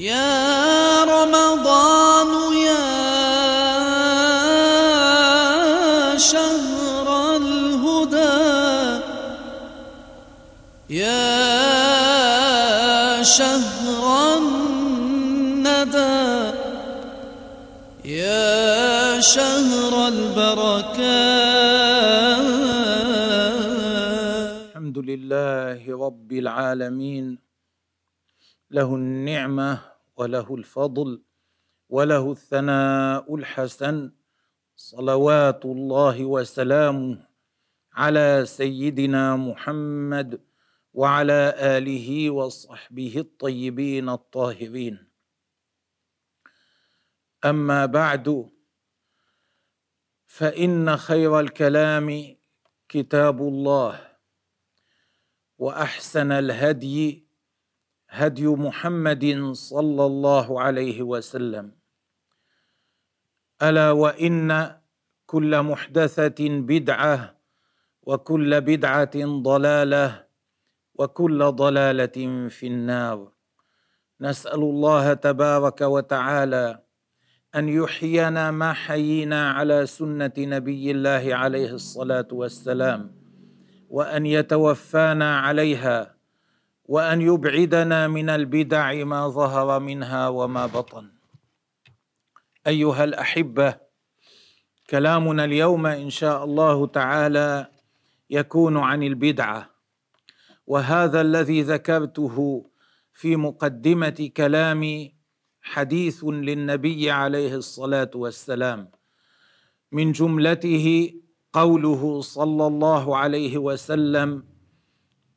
يا رمضان يا شهر الهدى يا شهر الندى يا شهر البركات. الحمد لله رب العالمين له النعمة وله الفضل وله الثناء الحسن صلوات الله وسلامه على سيدنا محمد وعلى آله وصحبه الطيبين الطاهرين. أما بعد فإن خير الكلام كتاب الله وأحسن الهدي هدي محمد صلى الله عليه وسلم. ألا وإن كل محدثة بدعة وكل بدعة ضلالة وكل ضلالة في النار. نسأل الله تبارك وتعالى أن يحيينا ما حيينا على سنة نبي الله عليه الصلاة والسلام وأن يتوفانا عليها وأن يبعدنا من البدع ما ظهر منها وما بطن. أيها الأحبة كلامنا اليوم إن شاء الله تعالى يكون عن البدعه وهذا الذي ذكرته في مقدمة كلامي حديث للنبي عليه الصلاة والسلام. من جملته قوله صلى الله عليه وسلم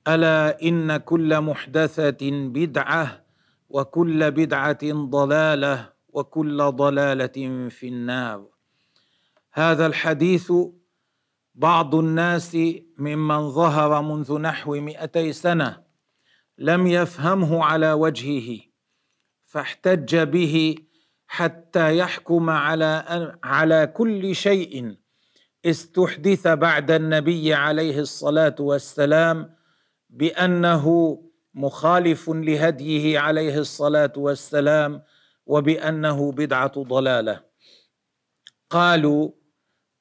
ألا إن كل محدثة بدعة وكل بدعة ضلالة وكل ضلالة في النار. هذا الحديث بعض الناس ممن ظهر منذ نحو مئتي سنة لم يفهمه على وجهه فاحتج به حتى يحكم على على كل شيء استحدث بعد النبي عليه الصلاة والسلام بأنه مخالف لهديه عليه الصلاة والسلام وبأنه بدعة ضلالة. قالوا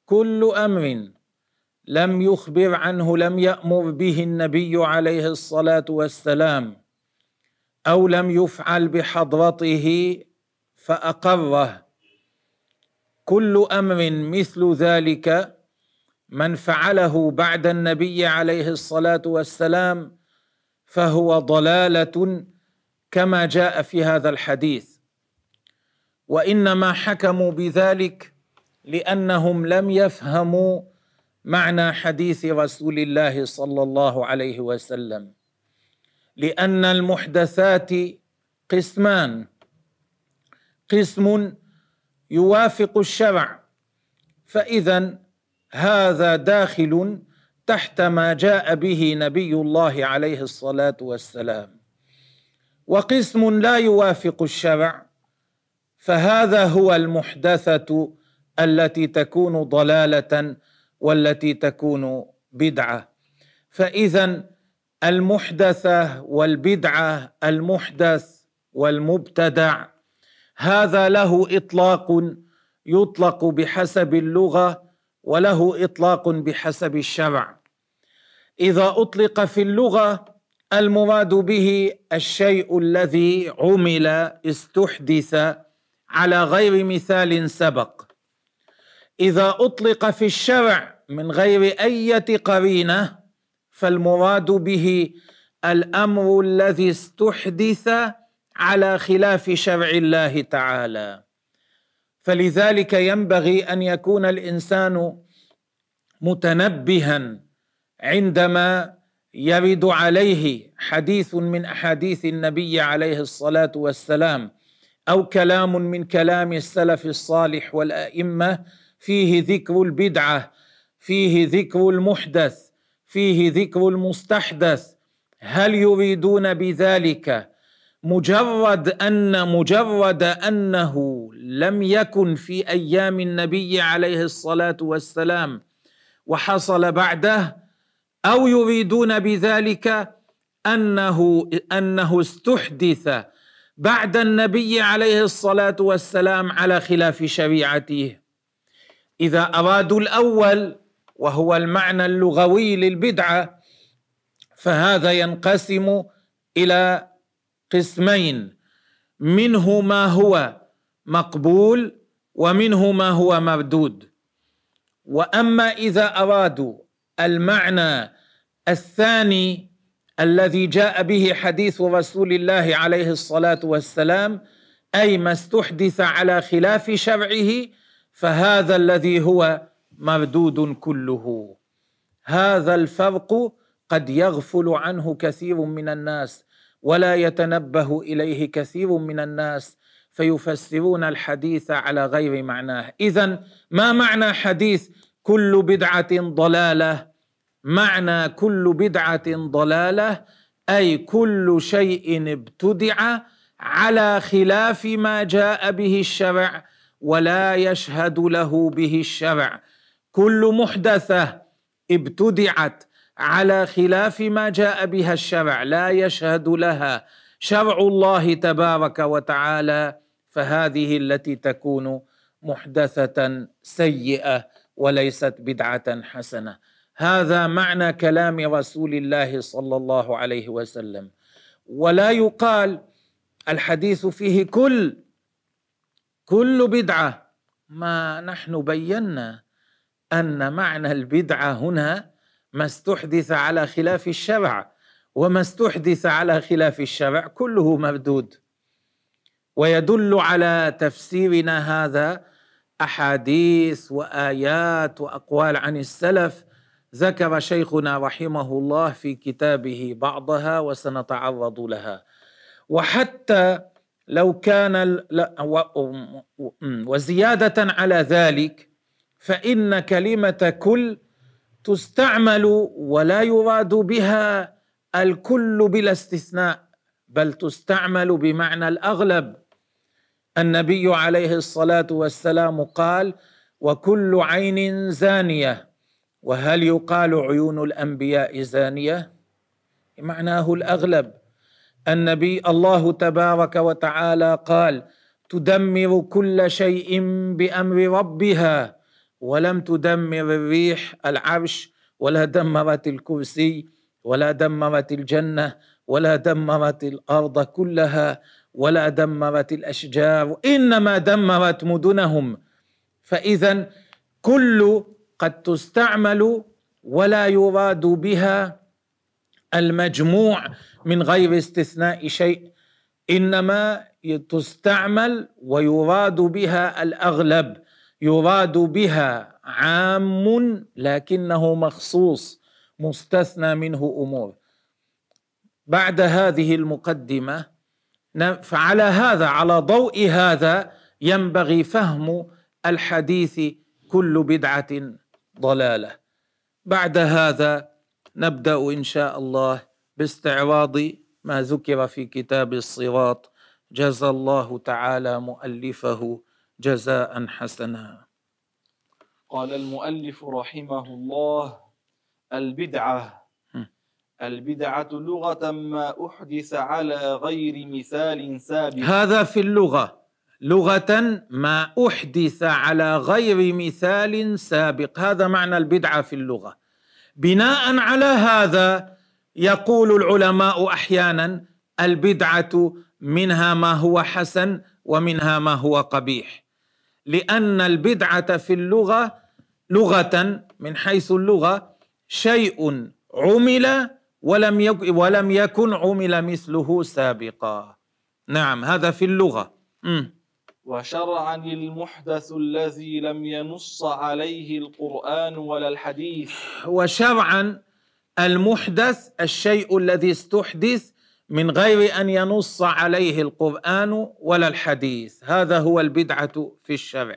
كل أمر لم يخبر عنه لم يأمر به النبي عليه الصلاة والسلام أو لم يفعل بحضرته فأقره. كل أمر مثل ذلك من فعله بعد النبي عليه الصلاة والسلام فهو ضلالة كما جاء في هذا الحديث. وإنما حكموا بذلك لأنهم لم يفهموا معنى حديث رسول الله صلى الله عليه وسلم. لأن المحدثات قسمان. قسم يوافق الشرع. فاذا هذا داخل تحت ما جاء به نبي الله عليه الصلاة والسلام. وقسم لا يوافق الشرع فهذا هو المحدثة التي تكون ضلالة والتي تكون بدعة. فاذا المحدثة والبدعة المحدث والمبتدع هذا له إطلاق يطلق بحسب اللغة وله إطلاق بحسب الشرع. إذا أطلق في اللغة المراد به الشيء الذي عمل استحدث على غير مثال سبق. إذا أطلق في الشرع من غير إيه قرينة فالمراد به الأمر الذي استحدث على خلاف شرع الله تعالى. فلذلك ينبغي أن يكون الإنسان متنبها عندما يرد عليه حديث من أحاديث النبي عليه الصلاة والسلام أو كلام من كلام السلف الصالح والأئمة فيه ذكر البدعة فيه ذكر المحدث فيه ذكر المستحدث. هل يريدون بذلك مجرد ان مجرد أنه لم يكن في أيام النبي عليه الصلاة والسلام وحصل بعده أو يريدون بذلك أنه أنه استحدث بعد النبي عليه الصلاة والسلام على خلاف شريعته. إذا أرادوا الأول وهو المعنى اللغوي للبدعة فهذا ينقسم إلى قسمين. منه ما هو مقبول ومنه ما هو مردود. وأما إذا أرادوا المعنى الثاني الذي جاء به حديث رسول الله عليه الصلاة والسلام أي ما استحدث على خلاف شرعه فهذا الذي هو مردود كله. هذا الفرق قد يغفل عنه كثير من الناس ولا يتنبه إليه كثير من الناس فيفسرون الحديث على غير معناه. اذا ما معنى حديث كل بدعة ضلالة؟ معنى كل بدعة ضلالة أي كل شيء ابتدع على خلاف ما جاء به الشرع ولا يشهد له به الشرع. كل محدثة ابتدعت على خلاف ما جاء بها الشرع لا يشهد لها. شرع الله تبارك وتعالى فهذه التي تكون محدثة سيئة وليست بدعة حسنة. هذا معنى كلام رسول الله صلى الله عليه وسلم. ولا يقال الحديث فيه كل كل بدعة. ما نحن بينا أن معنى البدعة هنا ما استحدث على خلاف الشرع. وما استحدث على خلاف الشرع كله مردود. ويدل على تفسيرنا هذا أحاديث وآيات وأقوال عن السلف. ذكر شيخنا رحمه الله في كتابه بعضها وسنتعرض لها. وحتى لو كان وزيادة على ذلك فإن كلمة كل تستعمل ولا يراد بها الكل بلا استثناء بل تستعمل بمعنى الأغلب. النبي عليه الصلاة والسلام قال وكل عين زانية. وهل يقال عيون الأنبياء زانية؟ معناه الأغلب. النبي الله تبارك وتعالى قال تدمر كل شيء بأمر ربها ولم تدمر الريح العرش ولا دمرت الكرسي ولا دمرت الجنة ولا دمرت الأرض كلها ولا دمرت الأشجار انما دمرت مدنهم. فاذا كل قد تستعمل ولا يراد بها المجموع من غير استثناء شيء. إنما تستعمل ويراد بها الأغلب. يراد بها عام لكنه مخصوص مستثنى منه أمور. بعد هذه المقدمة فعلى هذا على ضوء هذا ينبغي فهم الحديث كل بدعة ضلالة. بعد هذا نبدأ إن شاء الله باستعراض ما ذكر في كتاب الصراط. جزى الله تعالى مؤلفه جزاء حسنا. قال المؤلف رحمه الله البدعة البدعة لغة ما أحدث على غير مثال سابق. هذا في اللغة. لغة ما أحدث على غير مثال سابق. هذا معنى البدعة في اللغة. بناء على هذا يقول العلماء أحيانا البدعة منها ما هو حسن ومنها ما هو قبيح. لأن البدعة في اللغة لغة من حيث اللغة شيء عمل ولم يكن ولم يكن عمل مثله سابقا. نعم هذا في اللغة. م. وشرعا المحدث الذي لم ينص عليه القرآن ولا الحديث. وشرعا المحدث الشيء الذي استحدث من غير أن ينص عليه القرآن ولا الحديث. هذا هو البدعة في الشرع.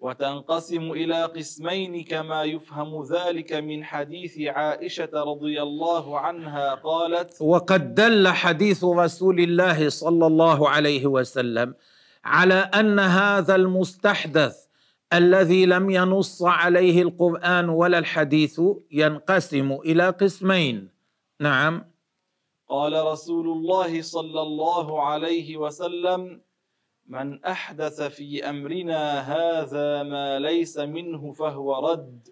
وتنقسم إلى قسمين كما يفهم ذلك من حديث عائشة رضي الله عنها قالت وقد دل حديث رسول الله صلى الله عليه وسلم على أن هذا المستحدث الذي لم ينص عليه القرآن ولا الحديث ينقسم إلى قسمين. نعم. قال رسول الله صلى الله عليه وسلم من أحدث في أمرنا هذا ما ليس منه فهو رد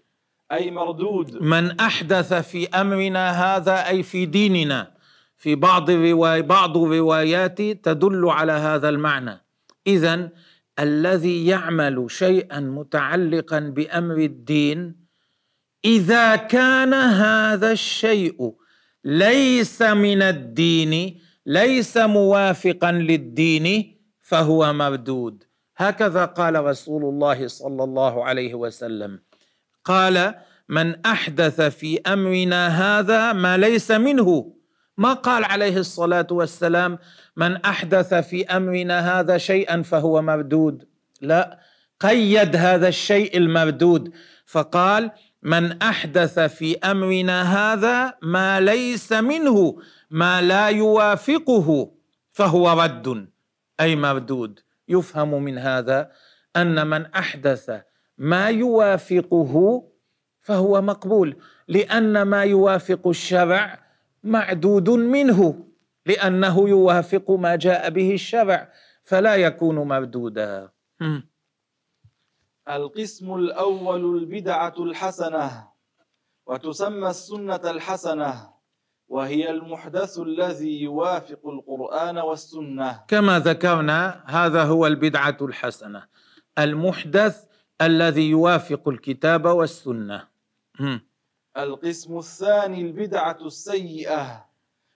أي مردود. من أحدث في أمرنا هذا أي في ديننا في بعض الرواي بعض الروايات تدل على هذا المعنى. اذا الذي يعمل شيئا متعلقا بأمر الدين إذا كان هذا الشيء ليس من الدين ليس موافقا للدين فهو مردود هكذا قال رسول الله صلى الله عليه وسلم. قال من أحدث في أمرنا هذا ما ليس منه. ما قال عليه الصلاة والسلام من أحدث في أمرنا هذا شيئا فهو مردود لا قيد هذا الشيء المردود فقال من أحدث في أمرنا هذا ما ليس منه ما لا يوافقه فهو رد. أي مردود يفهم من هذا أن من أحدث ما يوافقه فهو مقبول لأن ما يوافق الشرع معدود منه لأنه يوافق ما جاء به الشرع فلا يكون مردودا. القسم الأول البدعة الحسنة وتسمى السنة الحسنة. وهي المحدث الذي يوافق القرآن والسنة. كما ذكرنا هذا هو البدعة الحسنة. المحدث الذي يوافق الكتاب والسنة. القسم الثاني البدعة السيئة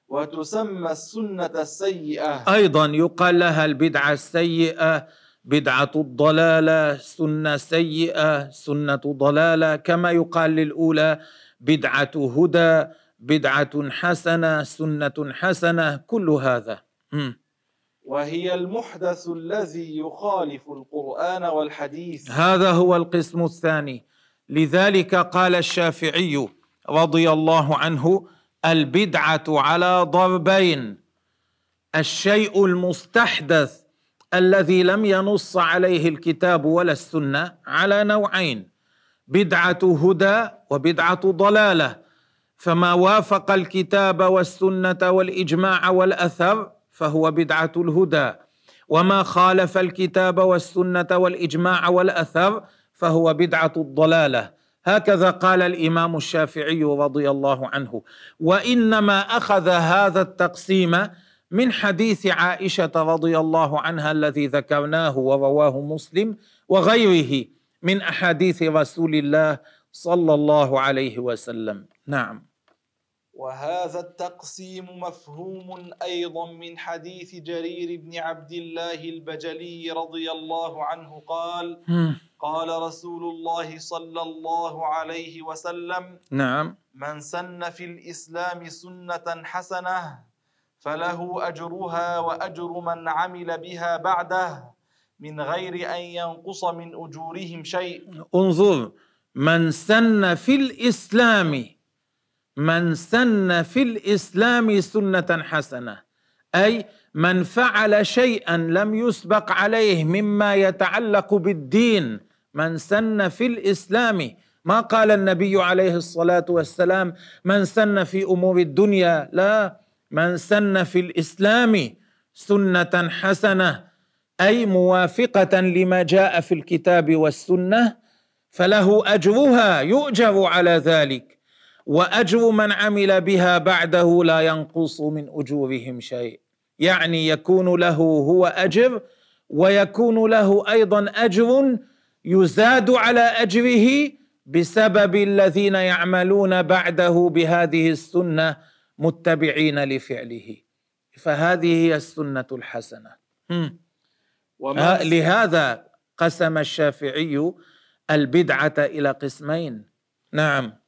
وتسمى السنة السيئة. أيضا يقال لها البدعة السيئة بدعة الضلالة سنة سيئة سنة ضلالة. كما يقال للأولى بدعة هدى بدعة حسنة سنة حسنة كل هذا. وهي المحدث الذي يخالف القرآن والحديث. هذا هو القسم الثاني. لذلك قال الشافعي رضي الله عنه البدعة على ضربين. الشيء المستحدث الذي لم ينص عليه الكتاب ولا السنة على نوعين بدعة هدى وبدعة ضلالة. فما وافق الكتاب والسنة والإجماع والأثر فهو بدعة الهدى. وما خالف الكتاب والسنة والإجماع والأثر فهو بدعة الضلالة. هكذا قال الإمام الشافعي رضي الله عنه. وإنما أخذ هذا التقسيم من حديث عائشة رضي الله عنها الذي ذكرناه ورواه مسلم وغيره من أحاديث رسول الله صلى الله عليه وسلم. نعم. وهذا التقسيم مفهوم أيضا من حديث جرير بن عبد الله البجلي رضي الله عنه قال قال رسول الله صلى الله عليه وسلم نعم. من سن في الإسلام سنة حسنة فله أجرها وأجر من عمل بها بعده من غير أن ينقص من أجورهم شيء. انظر من سن في الإسلام من سن في الإسلام سنة حسنة أي من فعل شيئا لم يسبق عليه مما يتعلق بالدين من سن في الإسلام ما قال النبي عليه الصلاة والسلام من سن في أمور الدنيا لا من سن في الإسلام سنة حسنة أي موافقة لما جاء في الكتاب والسنة فله أجرها يؤجر على ذلك. وأجر من عمل بها بعده لا ينقص من أجورهم شيء. يعني يكون له هو أجر ويكون له أيضا أجر يزاد على أجره بسبب الذين يعملون بعده بهذه السنة متبعين لفعله. فهذه هي السنة الحسنة. لهذا قسم الشافعي البدعة إلى قسمين. نعم.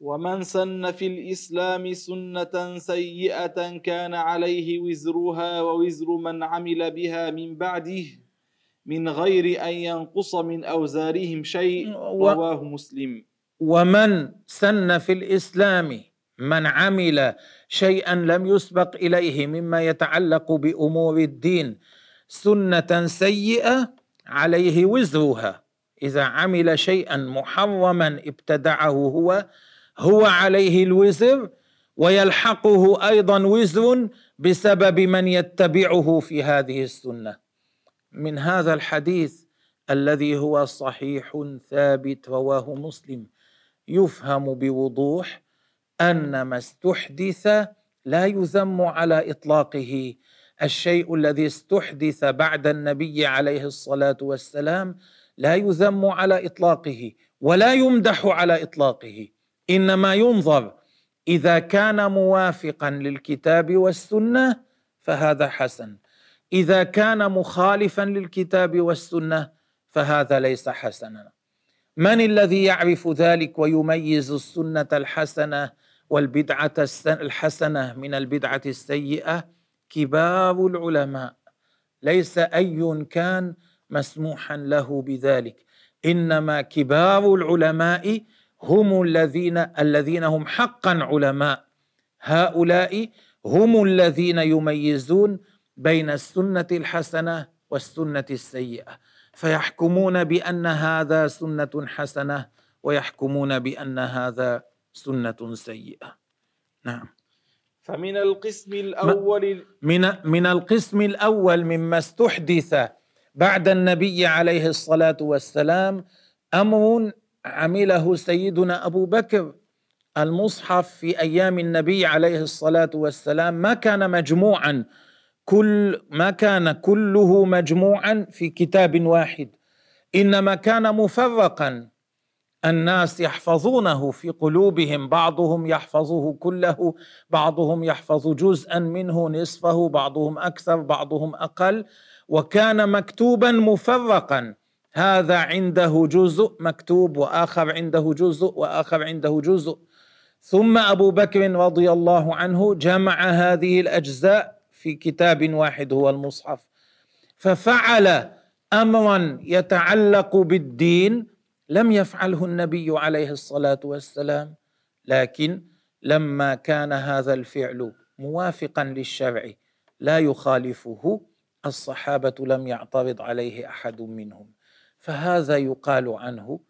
ومن سن في الإسلام سنة سيئة كان عليه وزرها ووزر من عمل بها من بعده من غير أن ينقص من أوزارهم شيء رواه مسلم. ومن سن في الإسلام من عمل شيئا لم يسبق اليه مما يتعلق بامور الدين سنه سيئه عليه وزرها. اذا عمل شيئا محرما ابتدعه هو هو عليه الوزر ويلحقه أيضا وزر بسبب من يتبعه في هذه السنة. من هذا الحديث الذي هو صحيح ثابت رواه مسلم يفهم بوضوح أن ما استحدث لا يذم على إطلاقه. الشيء الذي استحدث بعد النبي عليه الصلاة والسلام لا يذم على إطلاقه ولا يمدح على إطلاقه. إنما ينظر إذا كان موافقا للكتاب والسنة فهذا حسن. إذا كان مخالفا للكتاب والسنة فهذا ليس حسنا. من الذي يعرف ذلك ويميز السنة الحسنة والبدعة الحسنة من البدعة السيئة؟ كبار العلماء. ليس أي كان مسموحا له بذلك. إنما كبار العلماء هم الذين الذين هم حقا علماء. هؤلاء هم الذين يميزون بين السنة الحسنة والسنة السيئة. فيحكمون بأن هذا سنة حسنة ويحكمون بأن هذا سنة سيئة. نعم. فمن القسم الأول من من القسم الأول مما استحدث بعد النبي عليه الصلاة والسلام أمر عمله سيدنا أبو بكر المصحف في أيام النبي عليه الصلاة والسلام ما كان مجموعا كل ما كان كله مجموعا في كتاب واحد. إنما كان مفرقا الناس يحفظونه في قلوبهم بعضهم يحفظه كله بعضهم يحفظ جزءا منه نصفه بعضهم أكثر بعضهم أقل. وكان مكتوبا مفرقا هذا عنده جزء مكتوب وآخر عنده جزء وآخر عنده جزء. ثم أبو بكر رضي الله عنه جمع هذه الأجزاء في كتاب واحد هو المصحف. ففعل أمرا يتعلق بالدين لم يفعله النبي عليه الصلاة والسلام لكن لما كان هذا الفعل موافقا للشرع لا يخالفه الصحابة لم يعترض عليه أحد منهم. فهذا يقال عنه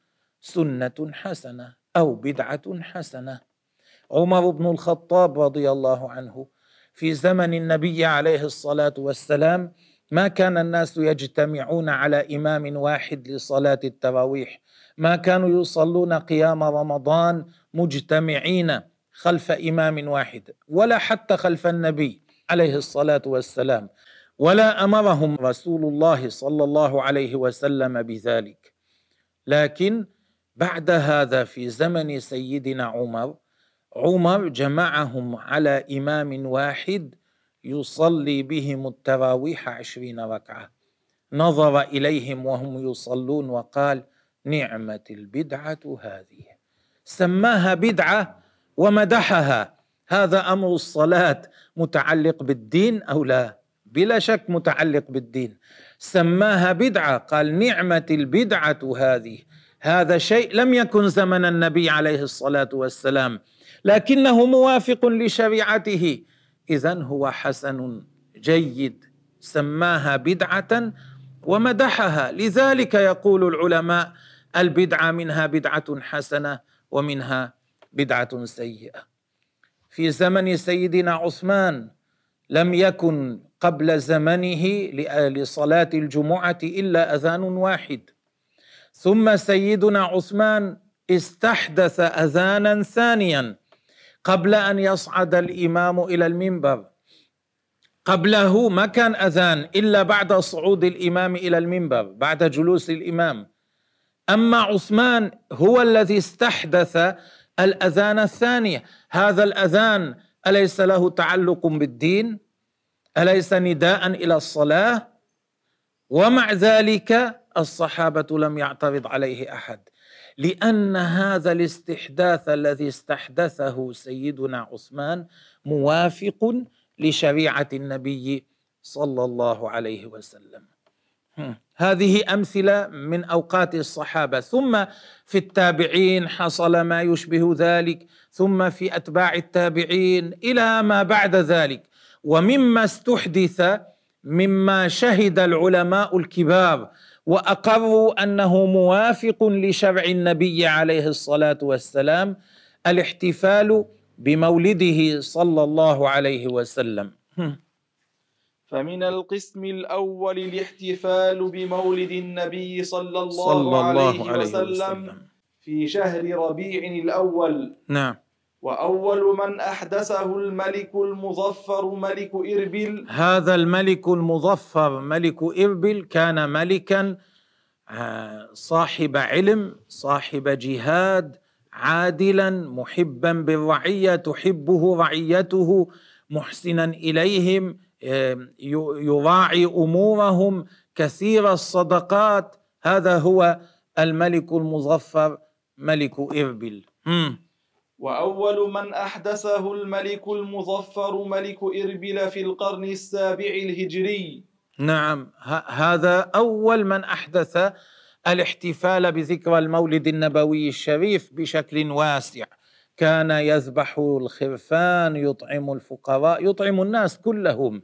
سنة حسنة أو بدعة حسنة. عمر بن الخطاب رضي الله عنه في زمن النبي عليه الصلاة والسلام ما كان الناس يجتمعون على إمام واحد لصلاة التراويح. ما كانوا يصلون قيام رمضان مجتمعين خلف إمام واحد ولا حتى خلف النبي عليه الصلاة والسلام. ولا أمرهم رسول الله صلى الله عليه وسلم بذلك. لكن بعد هذا في زمن سيدنا عمر عمر جمعهم على إمام واحد يصلي بهم التراويح عشرين ركعة. نظر إليهم وهم يصلون وقال نعمة البدعة هذه. سماها بدعة ومدحها. هذا أمر الصلاة متعلق بالدين أو لا؟ بلا شك متعلق بالدين. سماها بدعة قال نعمة البدعة هذه. هذا شيء لم يكن زمن النبي عليه الصلاة والسلام لكنه موافق لشريعته. اذا هو حسن جيد. سماها بدعة ومدحها. لذلك يقول العلماء البدعة منها بدعة حسنة ومنها بدعة سيئة. في زمن سيدنا عثمان لم يكن قبل زمنه لصلاه الجمعة إلا أذان واحد. ثم سيدنا عثمان استحدث أذانا ثانيا قبل أن يصعد الإمام إلى المنبر. قبله ما كان أذان إلا بعد صعود الإمام إلى المنبر بعد جلوس الإمام. أما عثمان هو الذي استحدث الأذان الثانية. هذا الأذان أليس له تعلق بالدين؟ أليس نداء إلى الصلاة؟ ومع ذلك الصحابة لم يعترض عليه أحد لأن هذا الاستحداث الذي استحدثه سيدنا عثمان موافق لشريعة النبي صلى الله عليه وسلم. هذه أمثلة من أوقات الصحابة. ثم في التابعين حصل ما يشبه ذلك. ثم في أتباع التابعين إلى ما بعد ذلك. ومما استحدث مما شهد العلماء الكبار وأقروا أنه موافق لشرع النبي عليه الصلاة والسلام الاحتفال بمولده صلى الله عليه وسلم. فمن القسم الأول الاحتفال بمولد النبي صلى الله, صلى الله عليه, عليه وسلم, وسلم في شهر ربيع الأول. نعم. وأول من أحدثه الملك المظفر ملك إربل هذا الملك المظفر ملك إربل كان ملكا آه، صاحب علم صاحب جهاد عادلا محبا بالرعية تحبه رعيته محسنا إليهم آه، يراعي أمورهم كثير الصدقات. هذا هو الملك المظفر ملك اربل وأول من أحدثه الملك المظفر ملك إربل في القرن السابع الهجري. نعم هذا أول من أحدث الاحتفال بذكرى المولد النبوي الشريف بشكل واسع. كان يذبح الخرفان يطعم الفقراء يطعم الناس كلهم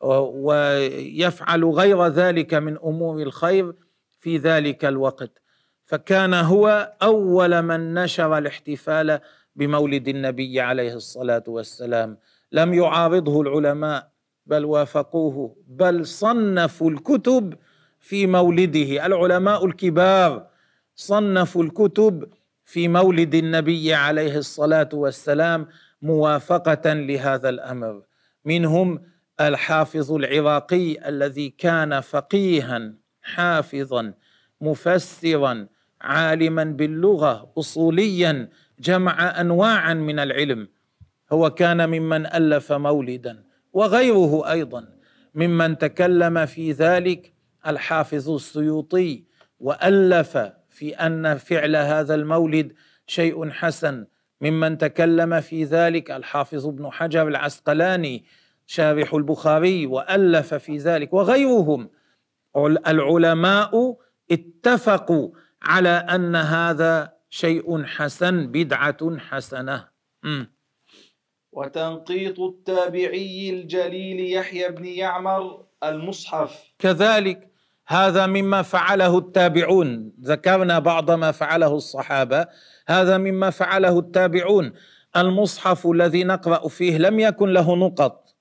ويفعل غير ذلك من أمور الخير في ذلك الوقت. فكان هو أول من نشر الاحتفال بمولد النبي عليه الصلاة والسلام. لم يعارضه العلماء بل وافقوه. بل صنفوا الكتب في مولده. العلماء الكبار صنفوا الكتب في مولد النبي عليه الصلاة والسلام موافقة لهذا الأمر. منهم الحافظ العراقي الذي كان فقيها حافظا مفسرا عالما باللغة أصوليا جمع انواعا من العلم. هو كان ممن ألف مولدا وغيره أيضا. ممن تكلم في ذلك الحافظ السيوطي وألف في أن فعل هذا المولد شيء حسن. ممن تكلم في ذلك الحافظ ابن حجر العسقلاني شارح البخاري وألف في ذلك. وغيرهم. العلماء اتفقوا على أن هذا شيء حسن بدعة حسنة. م. وتنقيط التابعي الجليل يحيى بن يعمر المصحف. كذلك هذا مما فعله التابعون. ذكرنا بعض ما فعله الصحابة. هذا مما فعله التابعون. المصحف الذي نقرأ فيه لم يكن له نقط.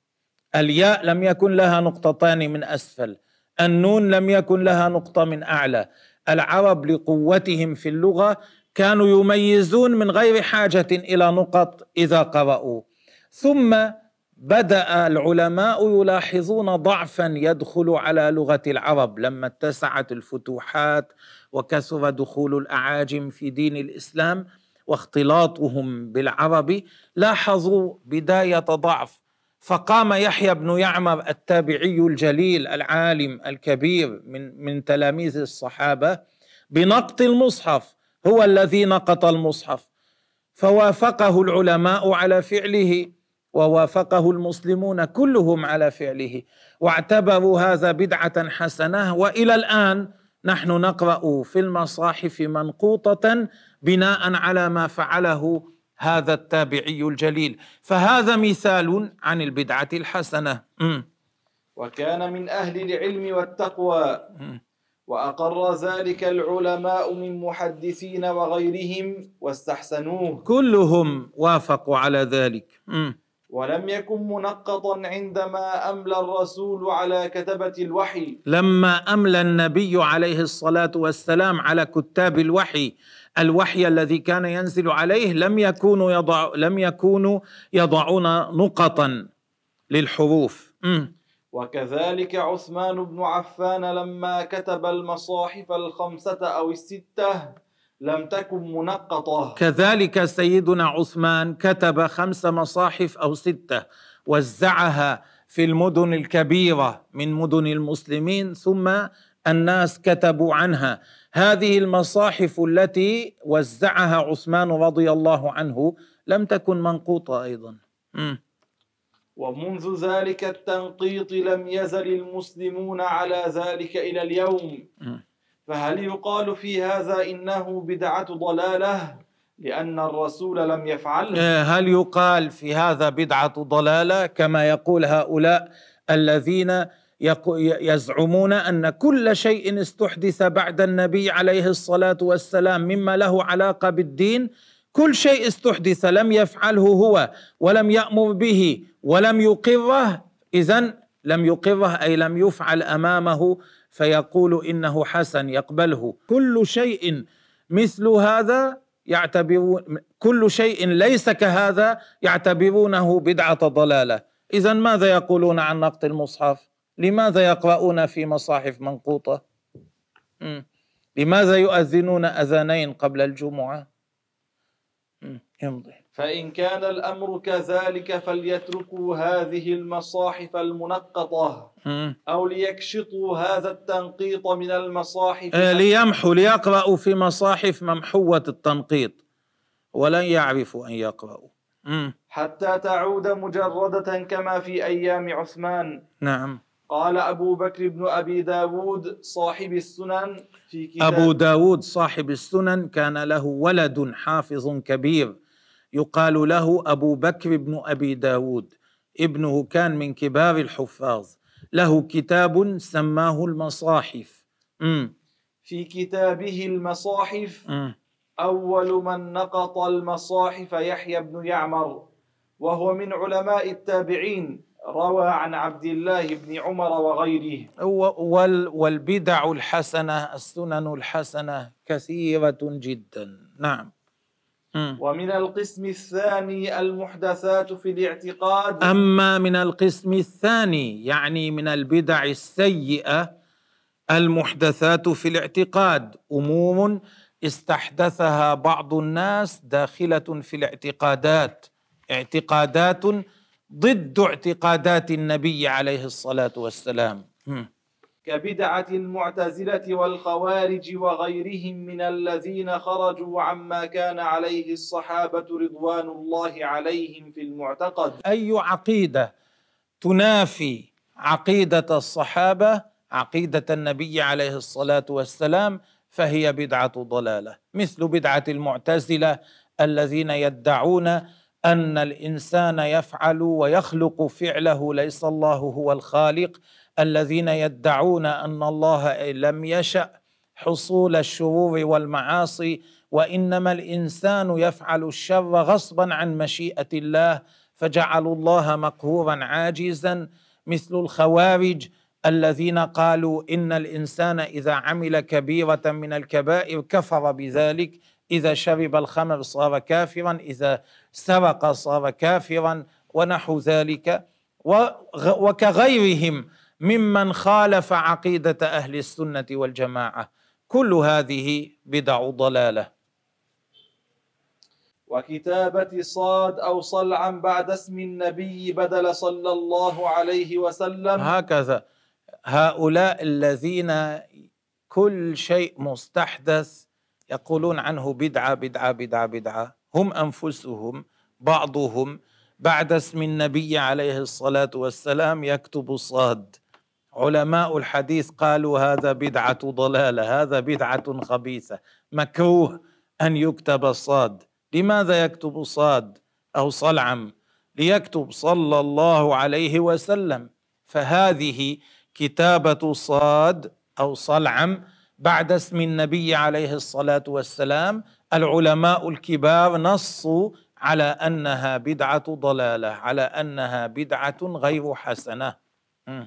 الياء لم يكن لها نقطتان من أسفل. النون لم يكن لها نقطة من أعلى. العرب لقوتهم في اللغة كانوا يميزون من غير حاجة إلى نقط إذا قرأوا. ثم بدأ العلماء يلاحظون ضعفا يدخل على لغة العرب. لما اتسعت الفتوحات وكثر دخول الأعاجم في دين الإسلام واختلاطهم بالعرب لاحظوا بداية ضعف. فقام يحيى بن يعمر التابعي الجليل العالم الكبير من من تلاميذ الصحابة بنقط المصحف. هو الذي نقط المصحف. فوافقه العلماء على فعله ووافقه المسلمون كلهم على فعله. واعتبروا هذا بدعة حسنة وإلى الآن نحن نقرأ في المصاحف منقوطة بناء على ما فعله هذا التابعي الجليل. فهذا مثال عن البدعة الحسنة. م. وكان من أهل العلم والتقوى. وأقر ذلك العلماء من محدثين وغيرهم واستحسنوه كلهم وافقوا على ذلك م. ولم يكن منقطا عندما أملى الرسول على كتبة الوحي لما أملى النبي عليه الصلاة والسلام على كتاب الوحي الوحي الذي كان ينزل عليه لم يكونوا يضع لم يكونوا يضعون نقطا للحروف م. وكذلك عثمان بن عفان لما كتب المصاحف الخمسة أو الستة لم تكن منقطة. كذلك سيدنا عثمان كتب خمس مصاحف أو ستة وزعها في المدن الكبيرة من مدن المسلمين ثم الناس كتبوا عنها. هذه المصاحف التي وزعها عثمان رضي الله عنه لم تكن منقوطة أيضا. م. ومنذ ذلك التنقيط لم يزل المسلمون على ذلك إلى اليوم. فهل يقال في هذا إنه بدعة ضلالة لأن الرسول لم يفعله آه، هل يقال في هذا بدعة ضلالة كما يقول هؤلاء الذين يزعمون أن كل شيء استحدث بعد النبي عليه الصلاة والسلام مما له علاقة بالدين كل شيء استحدث لم يفعله هو ولم يأمر به ولم يقره. إذا لم يقره أي لم يفعل أمامه فيقول إنه حسن يقبله. كل شيء مثل هذا يعتبرون كل شيء ليس كهذا يعتبرونه بدعة ضلالة. إذا ماذا يقولون عن نقط المصحف؟ لماذا يقرؤون في مصاحف منقوطة؟ لماذا يؤذنون أذانين قبل الجمعة؟ يمضي فإن كان الأمر كذلك فليتركوا هذه المصاحف المنقطة أو ليكشطوا هذا التنقيط من المصاحف. آه، ليمحوا ليقرأوا في مصاحف ممحوة التنقيط ولن يعرفوا أن يقرأوا. حتى تعود مجردة كما في أيام عثمان. نعم. قال أبو بكر بن أبي داود صاحب السنن في كتاب أبو داود صاحب السنن كان له ولد حافظ كبير يقال له أبو بكر بن أبي داود. ابنه كان من كبار الحفاظ. له كتاب سماه المصاحف. م. في كتابه المصاحف م. أول من نقط المصاحف يحيى بن يعمر وهو من علماء التابعين روى عن عبد الله بن عمر وغيره. والبدع الحسنة السنن الحسنة كثيرة جدا. نعم. ومن القسم الثاني المحدثات في الاعتقاد. أما من القسم الثاني يعني من البدع السيئة المحدثات في الاعتقاد. أمور استحدثها بعض الناس داخلة في الاعتقادات. اعتقادات ضد اعتقادات النبي عليه الصلاة والسلام. كبدعة المعتزلة والخوارج وغيرهم من الذين خرجوا عما كان عليه الصحابة رضوان الله عليهم في المعتقد. أي عقيدة تنافي عقيدة الصحابة عقيدة النبي عليه الصلاة والسلام فهي بدعة ضلالة. مثل بدعة المعتزلة الذين يدعون أن الإنسان يفعل ويخلق فعله ليس الله هو الخالق الذين يدعون أن الله لم يشأ حصول الشرور والمعاصي وإنما الإنسان يفعل الشر غصبا عن مشيئة الله فجعلوا الله مقهورا عاجزا. مثل الخوارج الذين قالوا إن الإنسان إذا عمل كبيرة من الكبائر كفر بذلك إذا شرب الخمر صار كافرا إذا سرق صار كافرا ونحو ذلك. وكغيرهم ممن خالف عقيدة أهل السنة والجماعة. كل هذه بدع ضلالة. وكتابة صاد أو صلعا بعد اسم النبي بدل صلى الله عليه وسلم. هكذا. هؤلاء الذين كل شيء مستحدث يقولون عنه بدعة بدعة بدعة بدعة. هم أنفسهم بعضهم. بعد اسم النبي عليه الصلاة والسلام يكتب صاد. علماء الحديث قالوا هذا بدعة ضلالة هذا بدعة خبيثة. مكروه أن يكتب صاد. لماذا يكتب صاد أو صلعم؟ ليكتب صلى الله عليه وسلم. فهذه كتابة صاد أو صلعم بعد اسم النبي عليه الصلاة والسلام. العلماء الكبار نصوا على أنها بدعة ضلالة على أنها بدعة غير حسنة. م.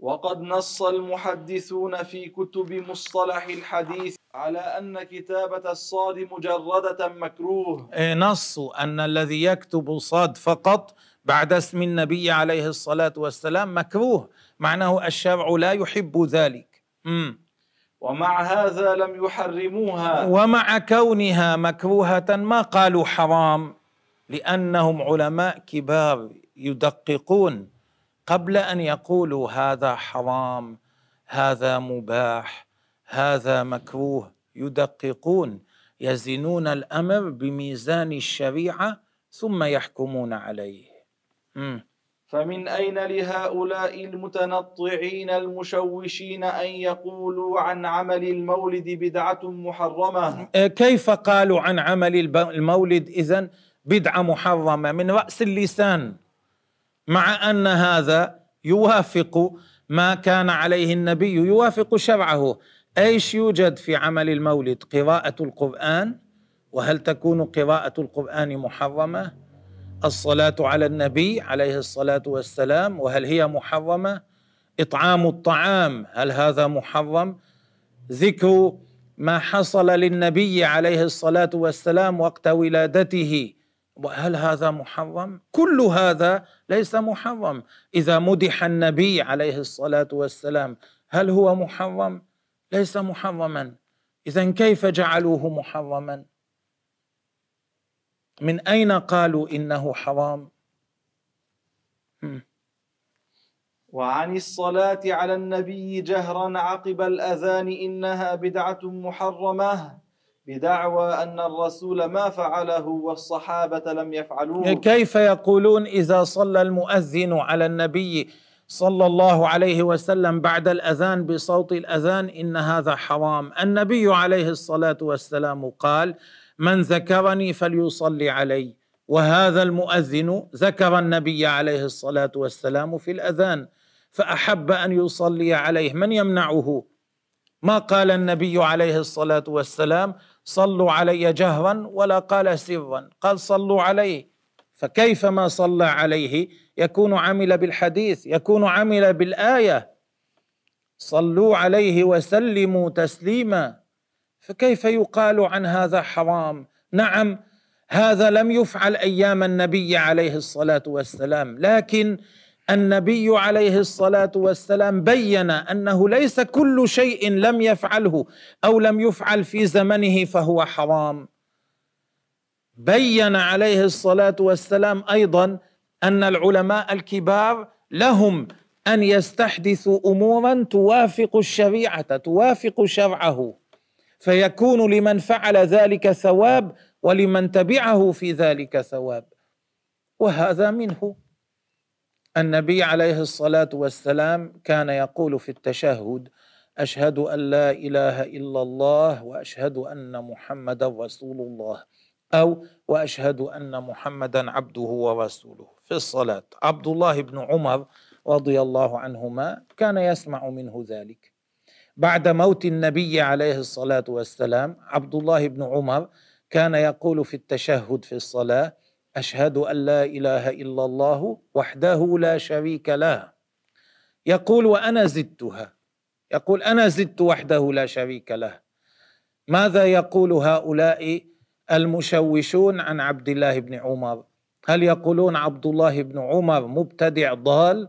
وقد نص المحدثون في كتب مصطلح الحديث على أن كتابة الصاد مجردة مكروه. إيه، نصوا أن الذي يكتب صاد فقط بعد اسم النبي عليه الصلاة والسلام مكروه معناه الشرع لا يحب ذلك. م. ومع هذا لم يحرموها. ومع كونها مكروهة ما قالوا حرام؟ لأنهم علماء كبار يدققون. قبل أن يقولوا هذا حرام هذا مباح هذا مكروه يدققون يزنون الأمر بميزان الشريعة ثم يحكمون عليه. م. فمن أين لهؤلاء المتنطعين المشوشين أن يقولوا عن عمل المولد بدعة محرمة؟ إيه، كيف قالوا عن عمل المولد إذن بدعة محرمة؟ من رأس اللسان. مع أن هذا يوافق ما كان عليه النبي يوافق شرعه. إيش يوجد في عمل المولد؟ قراءة القرآن؟ وهل تكون قراءة القرآن محرمة؟ الصلاة على النبي عليه الصلاة والسلام وهل هي محرمة؟ إطعام الطعام هل هذا محرم؟ ذكر ما حصل للنبي عليه الصلاة والسلام وقت ولادته. وهل هذا محرم؟ كل هذا ليس محرم. إذا مدح النبي عليه الصلاة والسلام هل هو محرم؟ ليس محرما. اذا كيف جعلوه محرما؟ من أين قالوا إنه حرام؟ وعن الصلاة على النبي جهرا عقب الأذان إنها بدعة محرمة. بدعوى أن الرسول ما فعله والصحابة لم يفعلوه. كيف يقولون إذا صلى المؤذن على النبي صلى الله عليه وسلم بعد الأذان بصوت الأذان إن هذا حرام؟ النبي عليه الصلاة والسلام قال من ذكرني فليصلي علي. وهذا المؤذن ذكر النبي عليه الصلاة والسلام في الأذان فأحب أن يصلي عليه. من يمنعه؟ ما قال النبي عليه الصلاة والسلام؟ صلوا علي جهرا ولا قال سرا. قال صلوا عليه فكيف ما صلى عليه؟ يكون عمل بالحديث يكون عمل بالآية. صلوا عليه وسلموا تسليما. فكيف يقال عن هذا حرام؟ نعم هذا لم يفعل أيام النبي عليه الصلاة والسلام. لكن النبي عليه الصلاة والسلام بين أنه ليس كل شيء لم يفعله أو لم يفعل في زمنه فهو حرام. بين عليه الصلاة والسلام أيضا أن العلماء الكبار لهم أن يستحدثوا امورا توافق الشريعة توافق شرعه. فيكون لمن فعل ذلك ثواب ولمن تبعه في ذلك ثواب. وهذا منه. النبي عليه الصلاة والسلام كان يقول في التشهد أشهد أن لا إله إلا الله وأشهد أن محمدا رسول الله أو وأشهد أن محمدا عبده ورسوله. في الصلاة عبد الله بن عمر رضي الله عنهما كان يسمع منه ذلك. بعد موت النبي عليه الصلاة والسلام عبد الله بن عمر كان يقول في التشهد في الصلاة أشهد أن لا إله إلا الله وحده لا شريك له. يقول وأنا زدتها. يقول أنا زدت وحده لا شريك له. ماذا يقول هؤلاء المشوشون عن عبد الله بن عمر؟ هل يقولون عبد الله بن عمر مبتدع ضال؟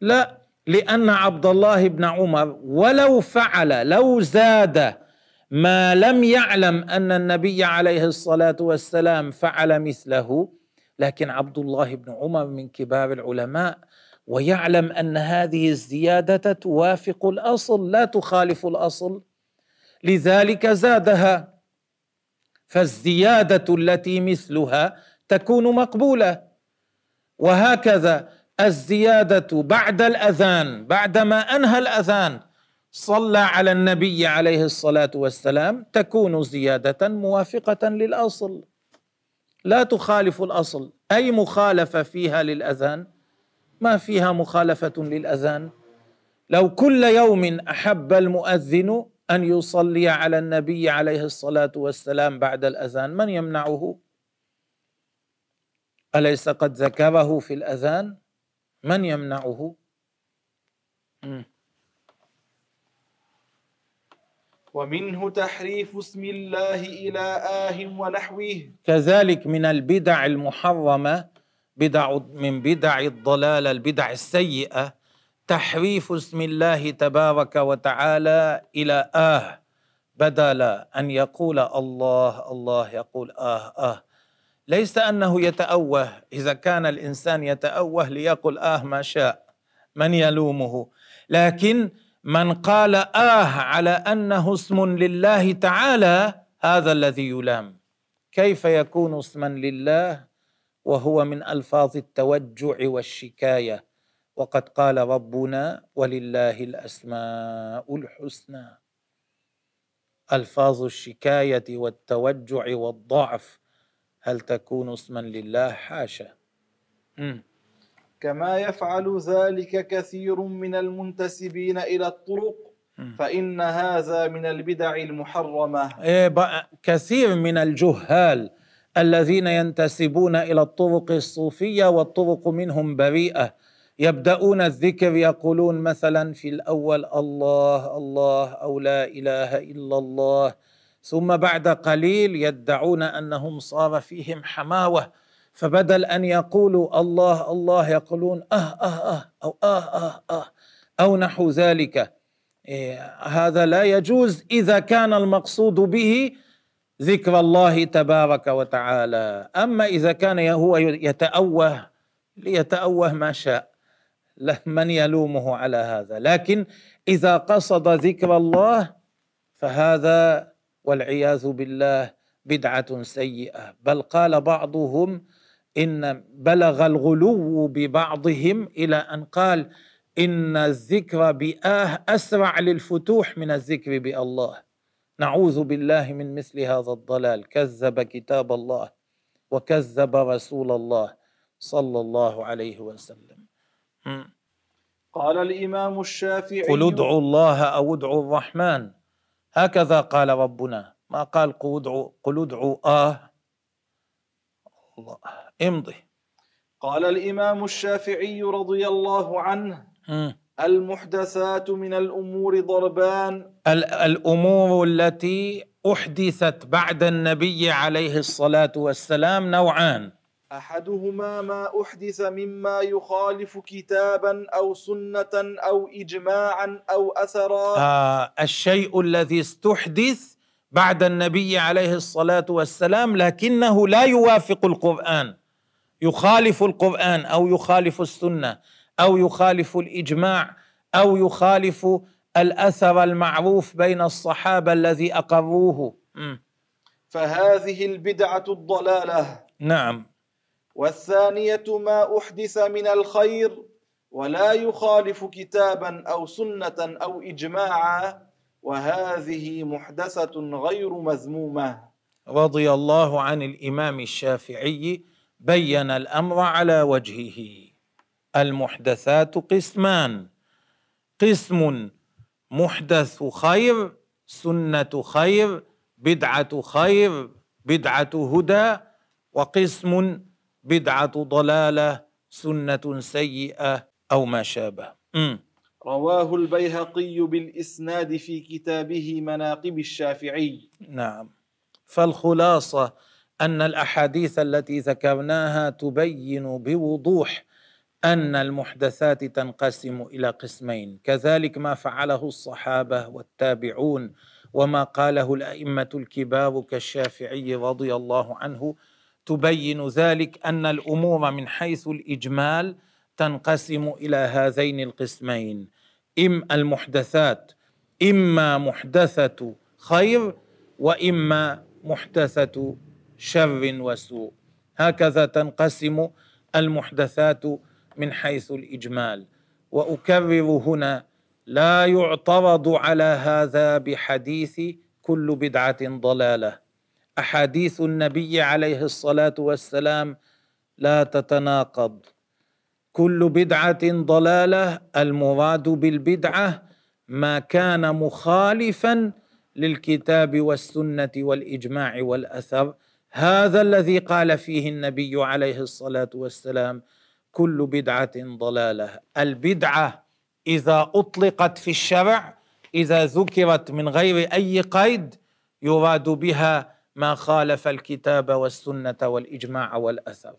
لا لأن عبد الله بن عمر ولو فعل لو زاد ما لم يعلم أن النبي عليه الصلاة والسلام فعل مثله لكن عبد الله بن عمر من كبار العلماء ويعلم أن هذه الزيادة توافق الأصل لا تخالف الأصل. لذلك زادها. فالزيادة التي مثلها تكون مقبولة. وهكذا الزيادة بعد الأذان بعدما أنهى الأذان صلى على النبي عليه الصلاة والسلام تكون زيادة موافقة للأصل. لا تخالف الأصل. أي مخالفة فيها للأذان؟ ما فيها مخالفة للأذان. لو كل يوم أحب المؤذن أن يصلي على النبي عليه الصلاة والسلام بعد الأذان من يمنعه؟ أليس قد ذكره في الأذان؟ من يمنعه؟ ومنه تحريف اسم الله إلى آه ونحوه. كذلك من البدع المحرمة بدع من بدع الضلالة البدع السيئة تحريف اسم الله تبارك وتعالى إلى آه. بدل أن يقول الله الله يقول آه آه. ليس أنه يتأوه. إذا كان الإنسان يتأوه ليقل آه ما شاء من يلومه؟ لكن من قال آه على أنه اسم لله تعالى هذا الذي يلام. كيف يكون اسما لله؟ وهو من ألفاظ التوجع والشكاية. وقد قال ربنا ولله الأسماء الحسنى ألفاظ الشكاية والتوجع والضعف هل تكون اسما لله؟ حاشا. كما يفعل ذلك كثير من المنتسبين إلى الطرق فإن هذا من البدع المحرمة. إيه، كثير من الجهال الذين ينتسبون إلى الطرق الصوفية والطرق منهم بريئة. يبدأون الذكر يقولون مثلا في الأول الله الله أو لا إله إلا الله ثم بعد قليل يدعون أنهم صار فيهم حماوة. فبدل أن يقولوا الله الله يقولون أه أه أه أو أه أه أه أو نحو ذلك إيه، هذا لا يجوز إذا كان المقصود به ذكر الله تبارك وتعالى. أما إذا كان هو يتأوه ليتأوه ما شاء من يلومه على هذا؟ لكن إذا قصد ذكر الله فهذا والعياذ بالله بدعة سيئة. بل قال بعضهم إن بلغ الغلو ببعضهم إلى أن قال إن الذكر بآه أسرع للفتوح من الذكر بالله. نعوذ بالله من مثل هذا الضلال. كذب كتاب الله وكذب رسول الله صلى الله عليه وسلم. قال الإمام الشافعي قل ادعوا الله أو ادعوا الرحمن. هكذا قال ربنا. ما قال قل ادعوا قل ادعوا آه الله. امضي. قال الإمام الشافعي رضي الله عنه مم. المحدثات من الأمور ضربان. ال- الأمور التي أحدثت بعد النبي عليه الصلاة والسلام نوعان. أحدهما ما أحدث مما يخالف كتابا أو سنة أو إجماعا أو أثرا. آه الشيء الذي استحدث بعد النبي عليه الصلاة والسلام لكنه لا يوافق القرآن. يخالف القرآن أو يخالف السنة أو يخالف الإجماع أو يخالف الأثر المعروف بين الصحابة الذي أقروه. فهذه البدعة الضلالة. نعم. والثانية ما أحدث من الخير ولا يخالف كتابا أو سنة أو إجماعا وهذه محدثة غير مذمومة. رضي الله عن الإمام الشافعي بين الأمر على وجهه. المحدثات قسمان. قسم محدث خير سنة خير بدعة خير بدعة هدى وقسم بدعة ضلالة سنة سيئة أو ما شابه. أمم. رواه البيهقي بالإسناد في كتابه مناقب الشافعي. نعم. فالخلاصة أن الأحاديث التي ذكرناها تبين بوضوح أن المحدثات تنقسم إلى قسمين كذلك ما فعله الصحابة والتابعون وما قاله الأئمة الكبار كالشافعي رضي الله عنه تبين ذلك أن الأمور من حيث الإجمال تنقسم إلى هذين القسمين. ام المحدثات. اما محدثه خير واما محدثه شر وسوء. هكذا تنقسم المحدثات من حيث الاجمال. واكرر هنا لا يعترض على هذا بحديث كل بدعه ضلاله. احاديث النبي عليه الصلاه والسلام لا تتناقض. كل بدعة ضلالة المراد بالبدعة ما كان مخالفا للكتاب والسنة والإجماع والأثر. هذا الذي قال فيه النبي عليه الصلاة والسلام كل بدعة ضلالة. البدعة إذا أطلقت في الشرع إذا ذكرت من غير أي قيد يراد بها ما خالف الكتاب والسنة والإجماع والأثر.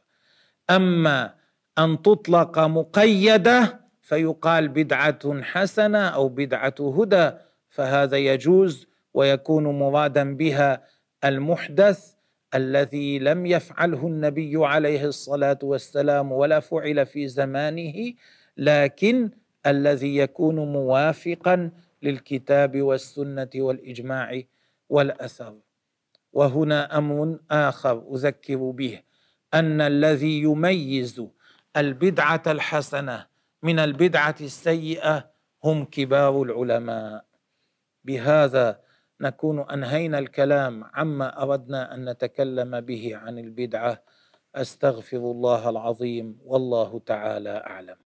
أما أن تطلق مقيدة فيقال بدعة حسنة أو بدعة هدى فهذا يجوز ويكون مرادا بها المحدث الذي لم يفعله النبي عليه الصلاة والسلام ولا فعل في زمانه لكن الذي يكون موافقا للكتاب والسنة والإجماع والأثر. وهنا أمر آخر أذكر به أن الذي يميز البدعة الحسنة من البدعة السيئة هم كبار العلماء. بهذا نكون أنهينا الكلام عما أردنا أن نتكلم به عن البدعة. أستغفر الله العظيم والله تعالى أعلم.